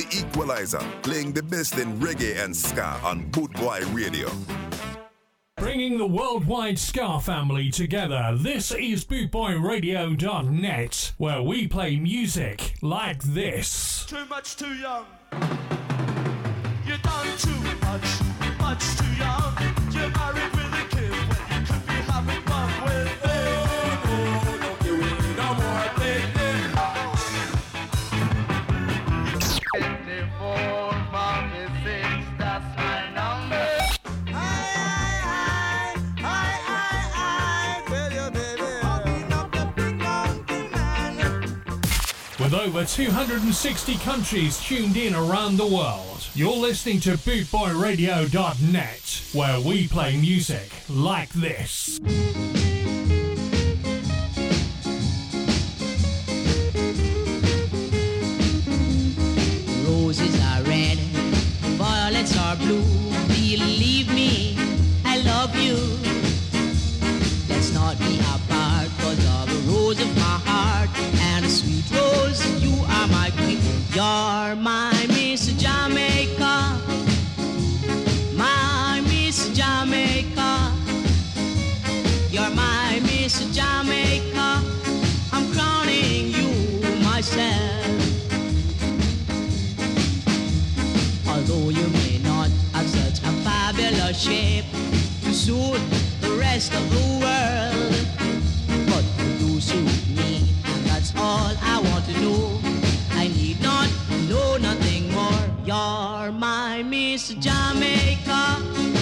The Equalizer, playing the best in reggae and ska on Bootboy Radio. Bringing the worldwide Ska family together, this is BootboyRadio.net, where we play music like this. Too much too young. You done too much, much too young. Over 260 countries tuned in around the world, you're listening to BootboyRadio.net, where we play music like this. Roses are red, violets are blue. Believe me, I love you. Let's not be apart, cause you're the rose of You're my Miss Jamaica. My Miss Jamaica. You're my Miss Jamaica. I'm crowning you myself. Although you may not have such a fabulous shape to suit the rest of the world, My Miss Jamaica,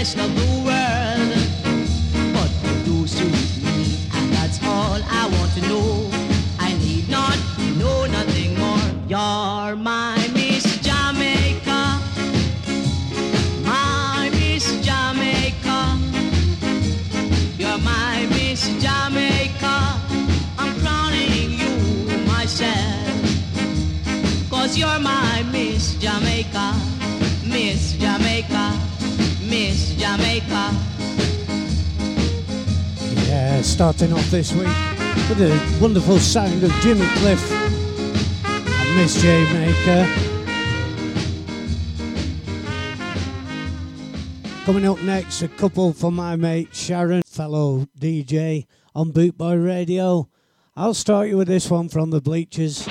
the rest Yeah, starting off this week with the wonderful sound of Jimmy Cliff and Miss Jamaica. Coming up next, a couple for my mate Sharon, fellow DJ on Bootboy Radio. I'll start you with this one from the Bleechers.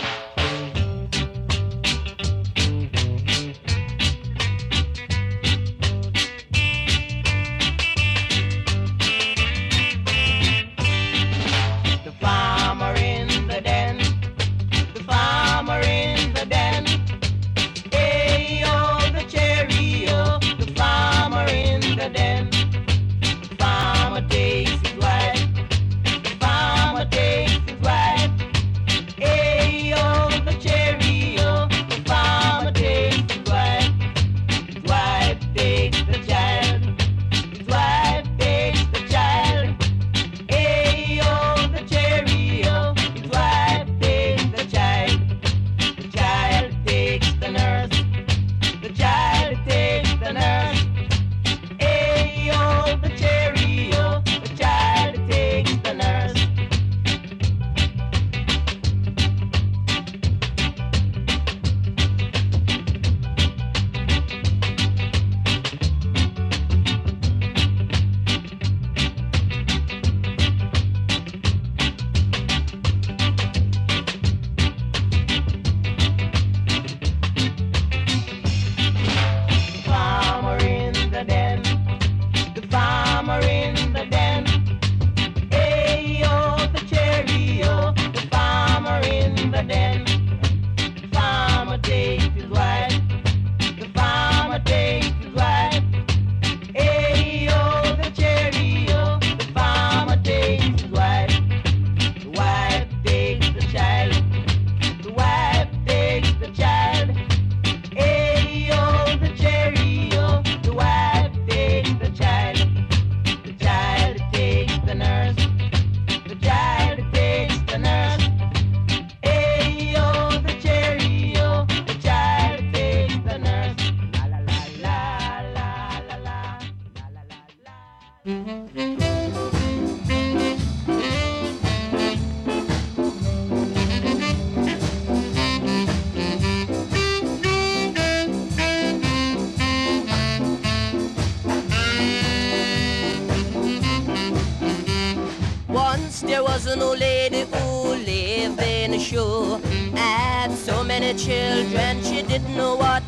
There was an old lady who lived in a shoe. Had so many children, she didn't know what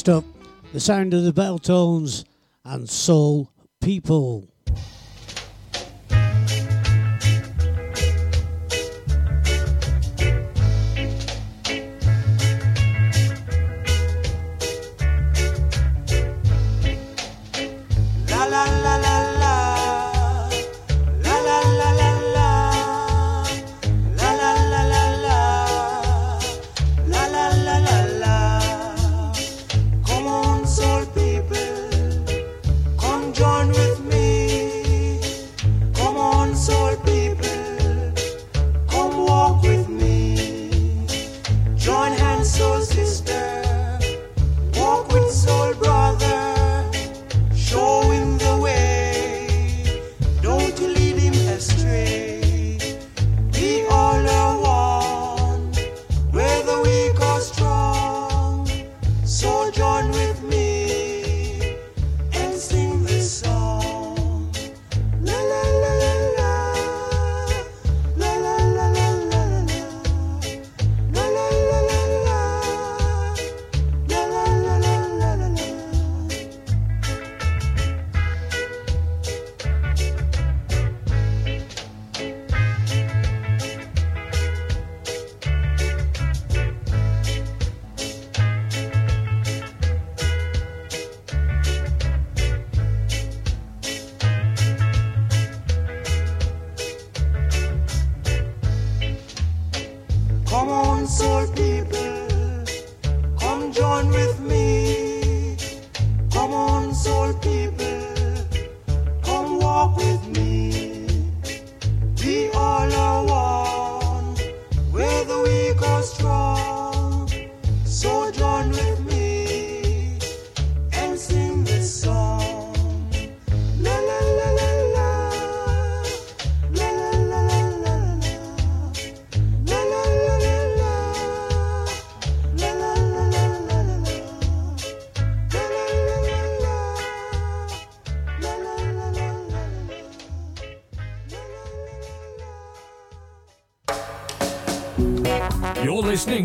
Next up, the sound of the Beltones and soul people.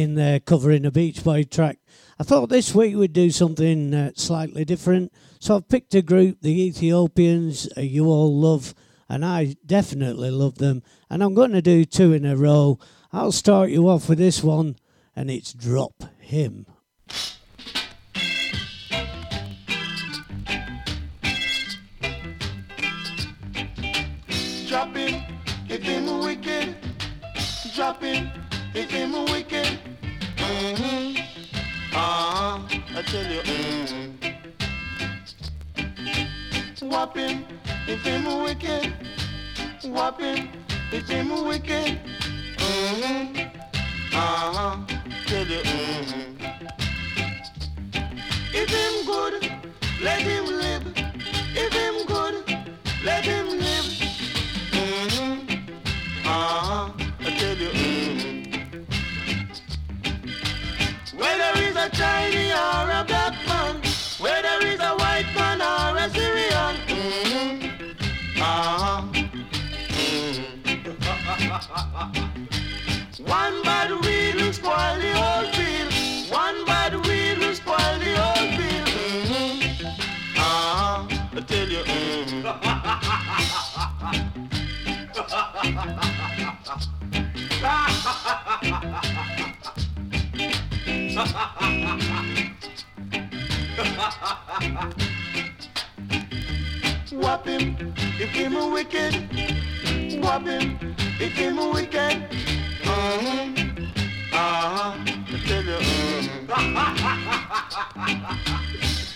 Aitken there covering a Beach Boy track. I thought this week we'd do something uh, slightly different, so I've picked a group, the Ethiopians, uh, you all love, and I definitely love them, and I'm going to do two in a row. I'll start you off with this one, and it's Drop Him. Drop him if him wicked. Drop him if him wicked. Mm-hmm. Uh-huh. I tell you. Him if him wicked. If him wicked. Uh-huh. Tell you. Mm-hmm. If him good, let him live. If him good, let him live. Uh-huh. I tell you. Mm-hmm. Whether he's a Chinese or a black man, whether he's a Whop him if him a wicked. Whop him if him a wicked. Uh-huh. Uh-huh. I tell you. Uh-huh.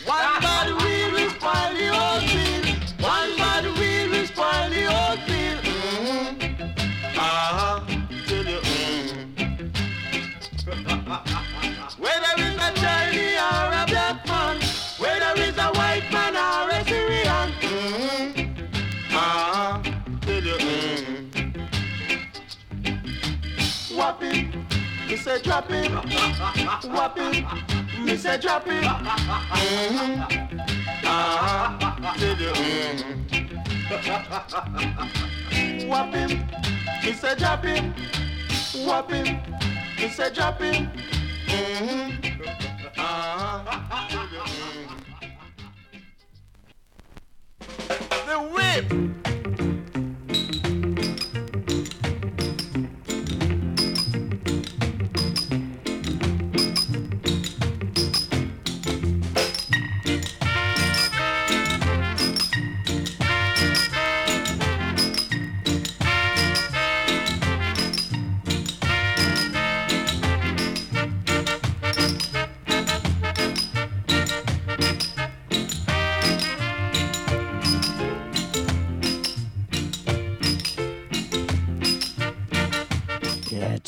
One bad weed will drop it, whop it, me say drop. Mm-hmm. Ah, did you? Mm-hmm. Whop him, me say drop him, whop him, me say drop him. Mm-hmm. Mm-hmm. The whip.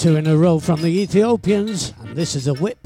Two in a row from the Ethiopians, and this is a whip.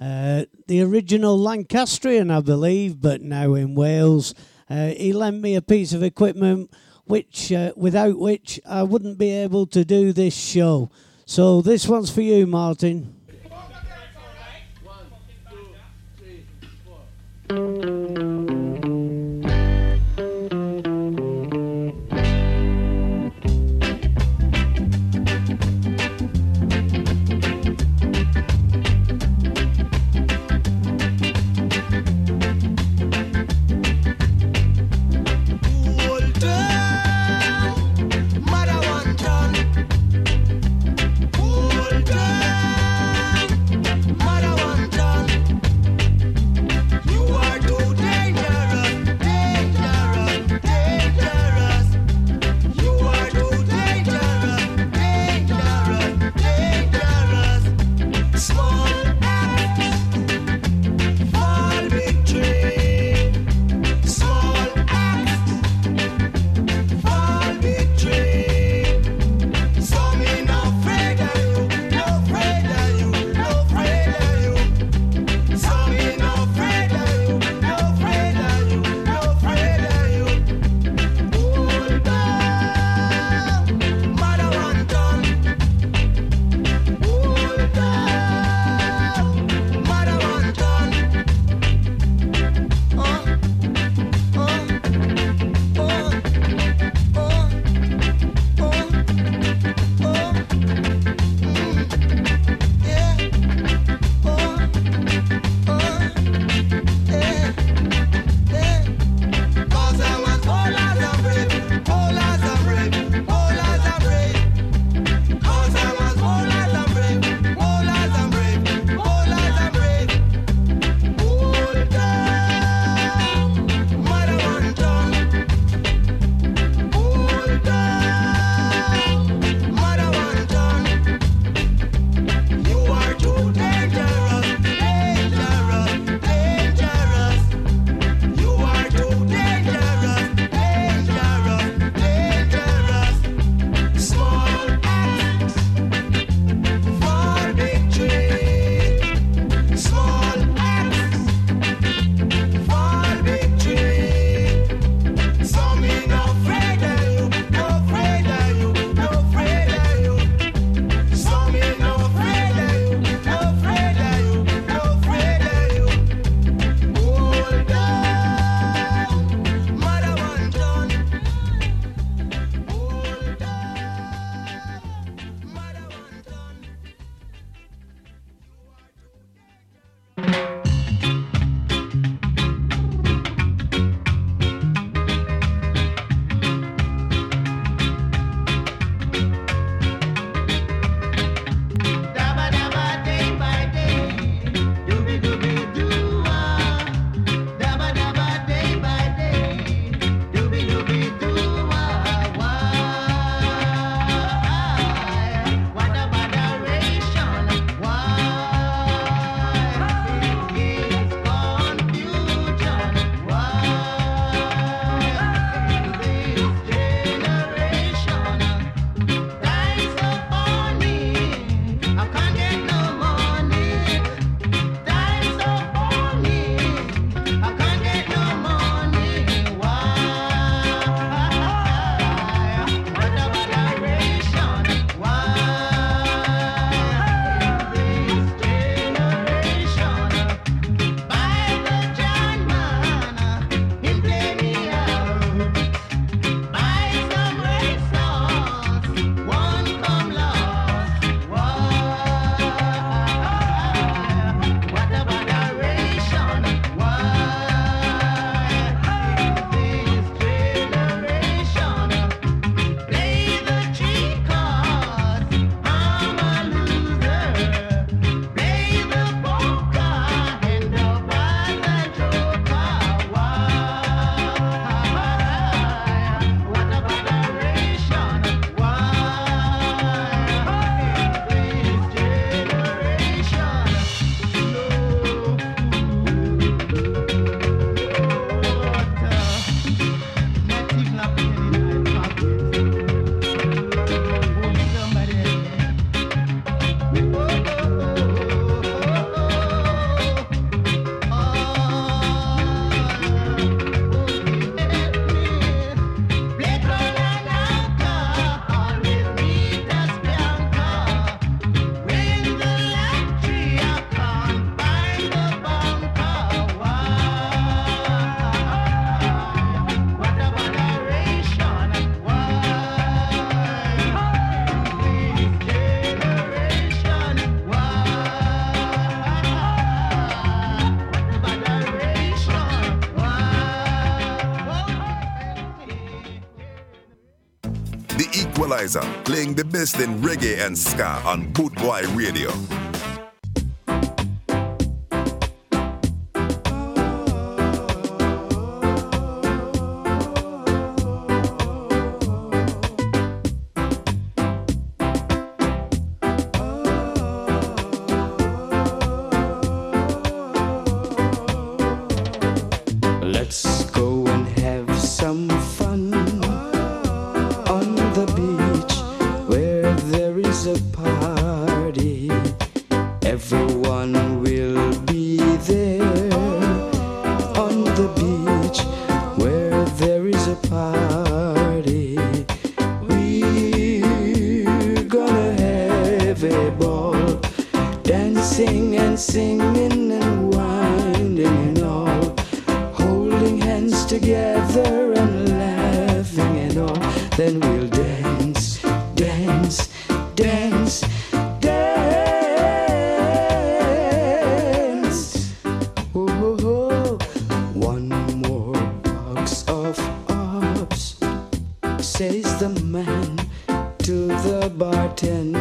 uh, the original Lancastrian, I believe, but now in Wales. Uh, he lent me a piece of equipment which, uh, without which I wouldn't be able to do this show. So this one's for you, Martin. Hold Kaiser, playing the best in reggae and ska on Bootboy Radio. Says the man to the bartender.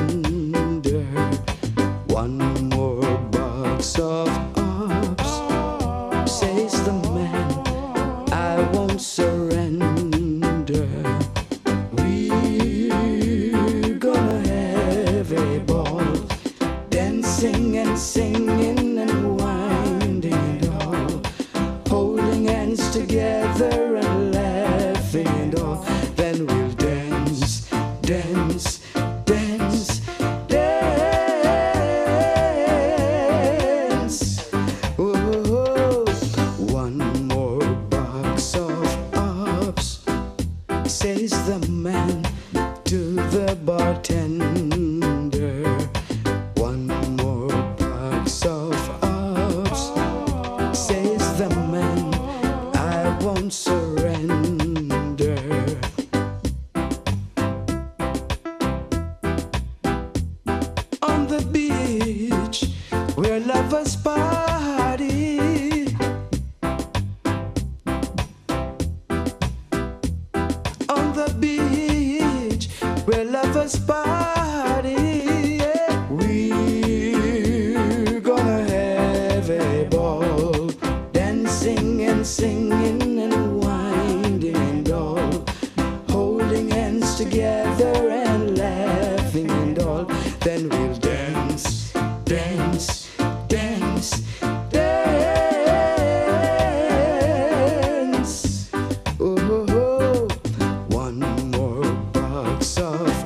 so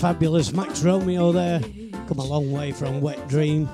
fabulous Max Romeo there. Come a long way from Wet Dream.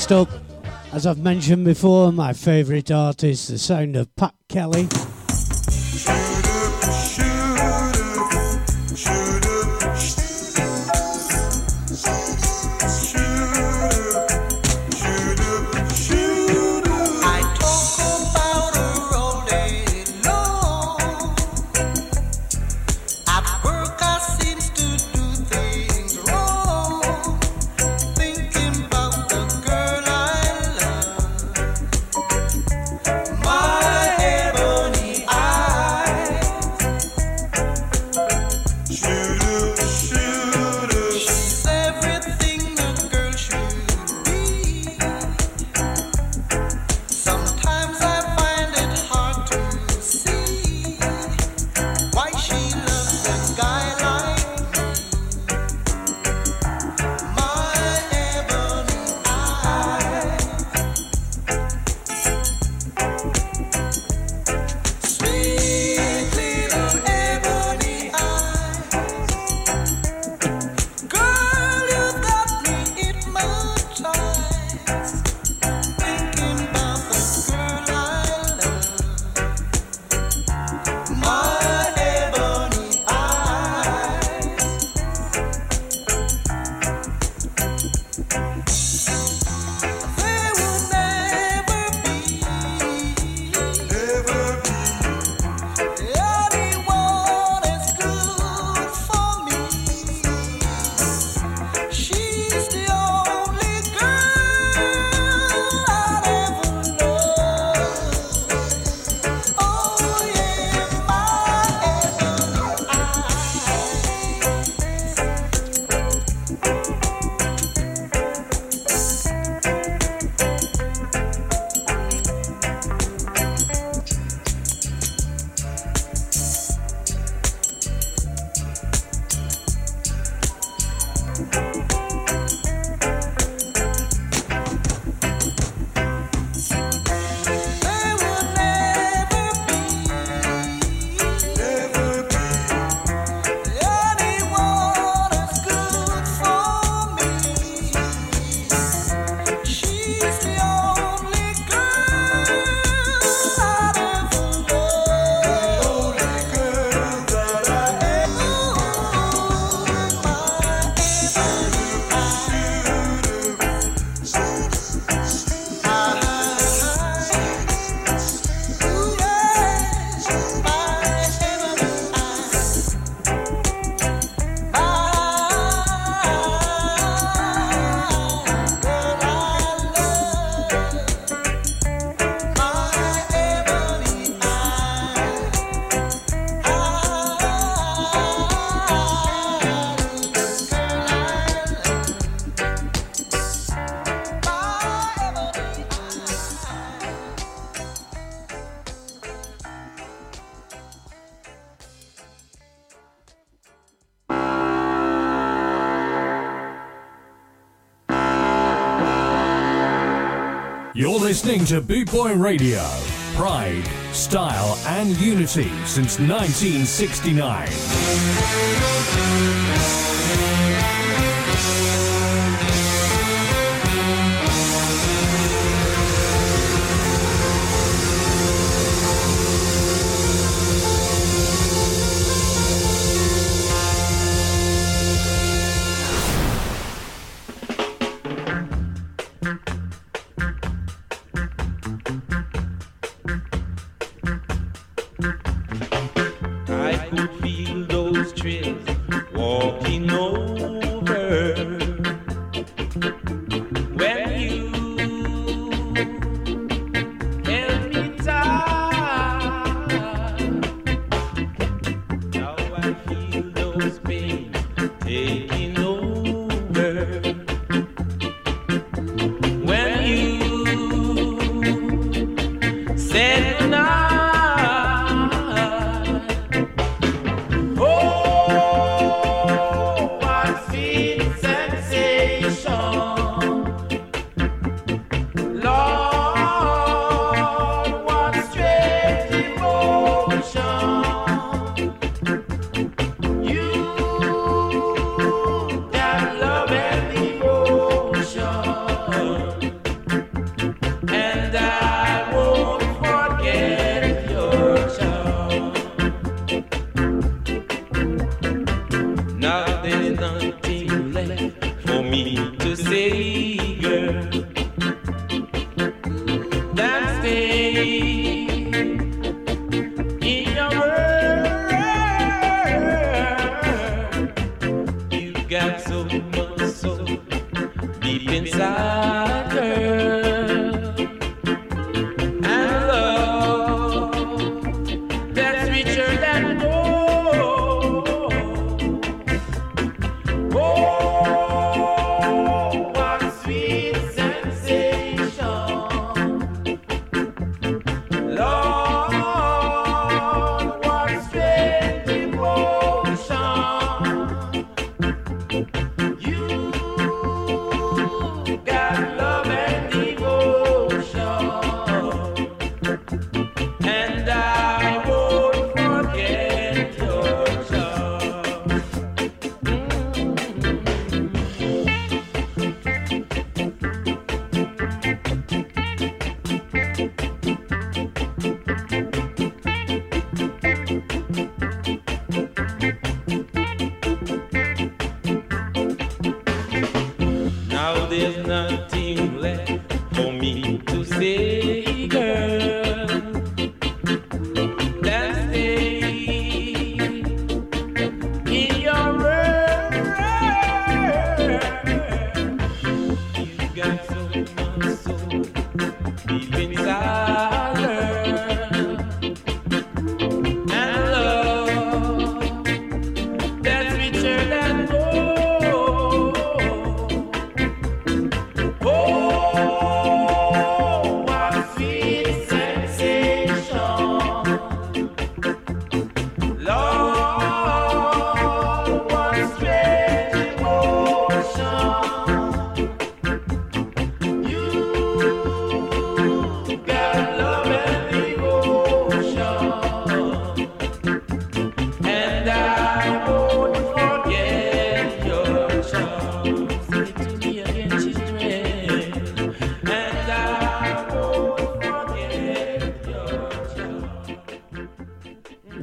Next up, as I've mentioned before, my favourite artist, the sound of Pat Kelly. listening to Bootboy Radio. Pride, style, and unity since 1969.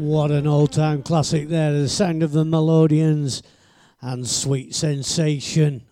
What an old time classic there, the sound of the Melodians and Sweet Sensation.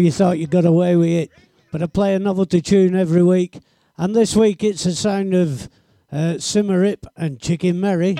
you thought you got away with it. But I play a novelty tune every week, and this week it's the sound of uh, Symarip and Chicken merry.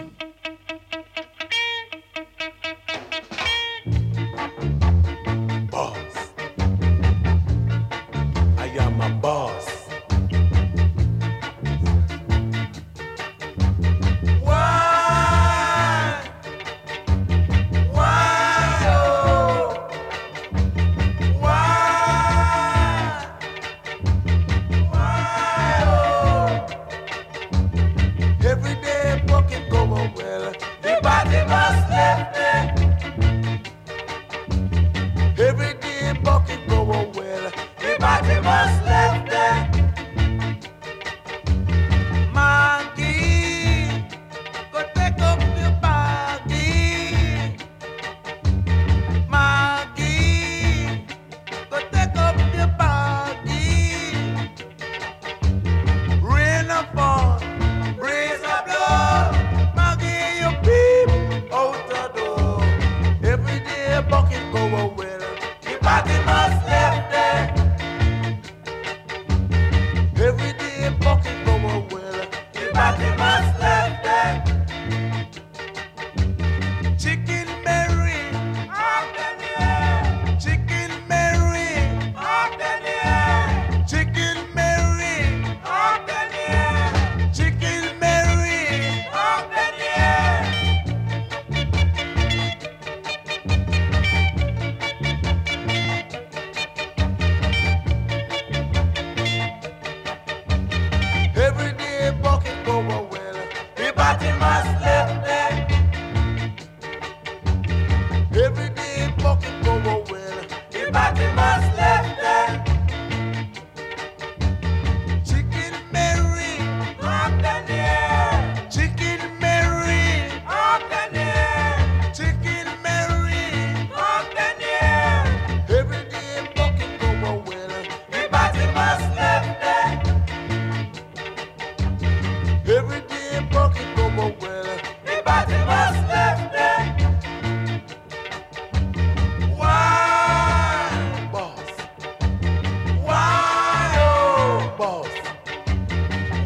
boss.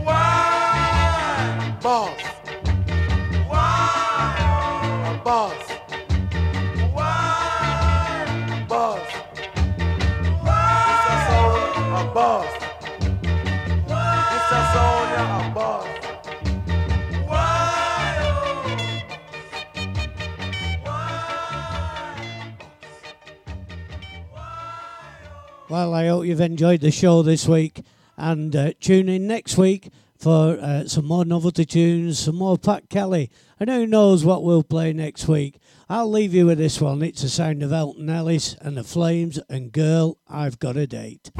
Why? Boss. Why? Boss. Why? Boss. Why? A boss. Well, I hope you've enjoyed the show this week and uh, tune in next week for uh, some more novelty tunes, some more Pat Kelly, and who knows what we'll play next week. I'll leave you with this one. It's the sound of Alton Ellis and the Flames and Girl, I've Got a Date.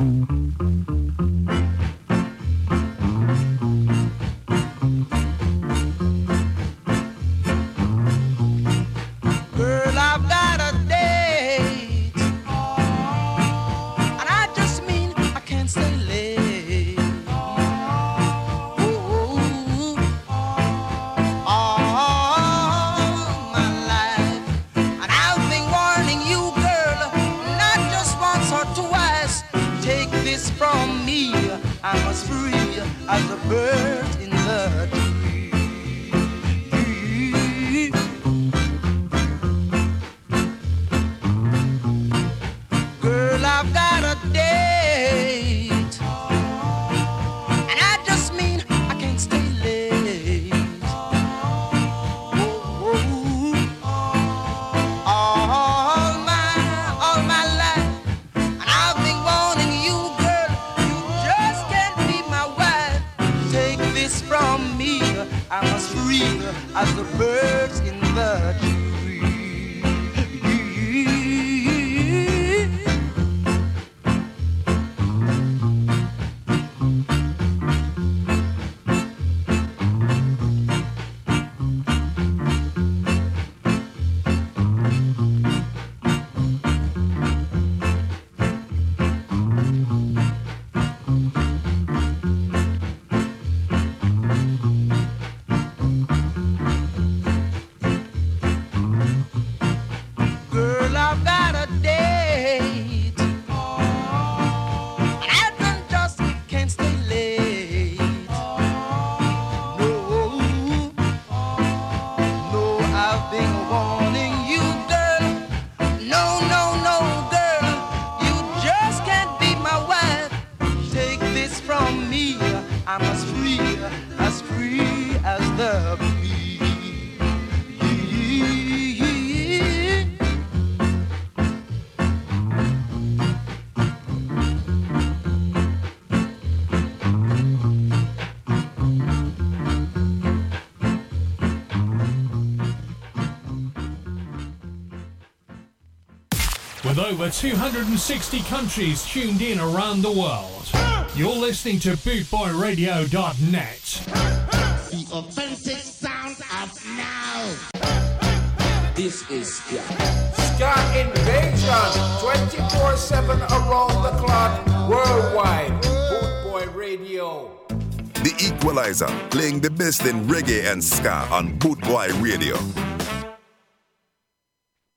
As as the birds in the tree. Over 260 countries tuned in around the world, you're listening to bootboyradio.net. The authentic sound of now. This is Ska. Ska Invasion, 24-7 around the clock, worldwide. Boot Boy Radio. The Equalizer, playing the best in reggae and ska on Bootboy Radio.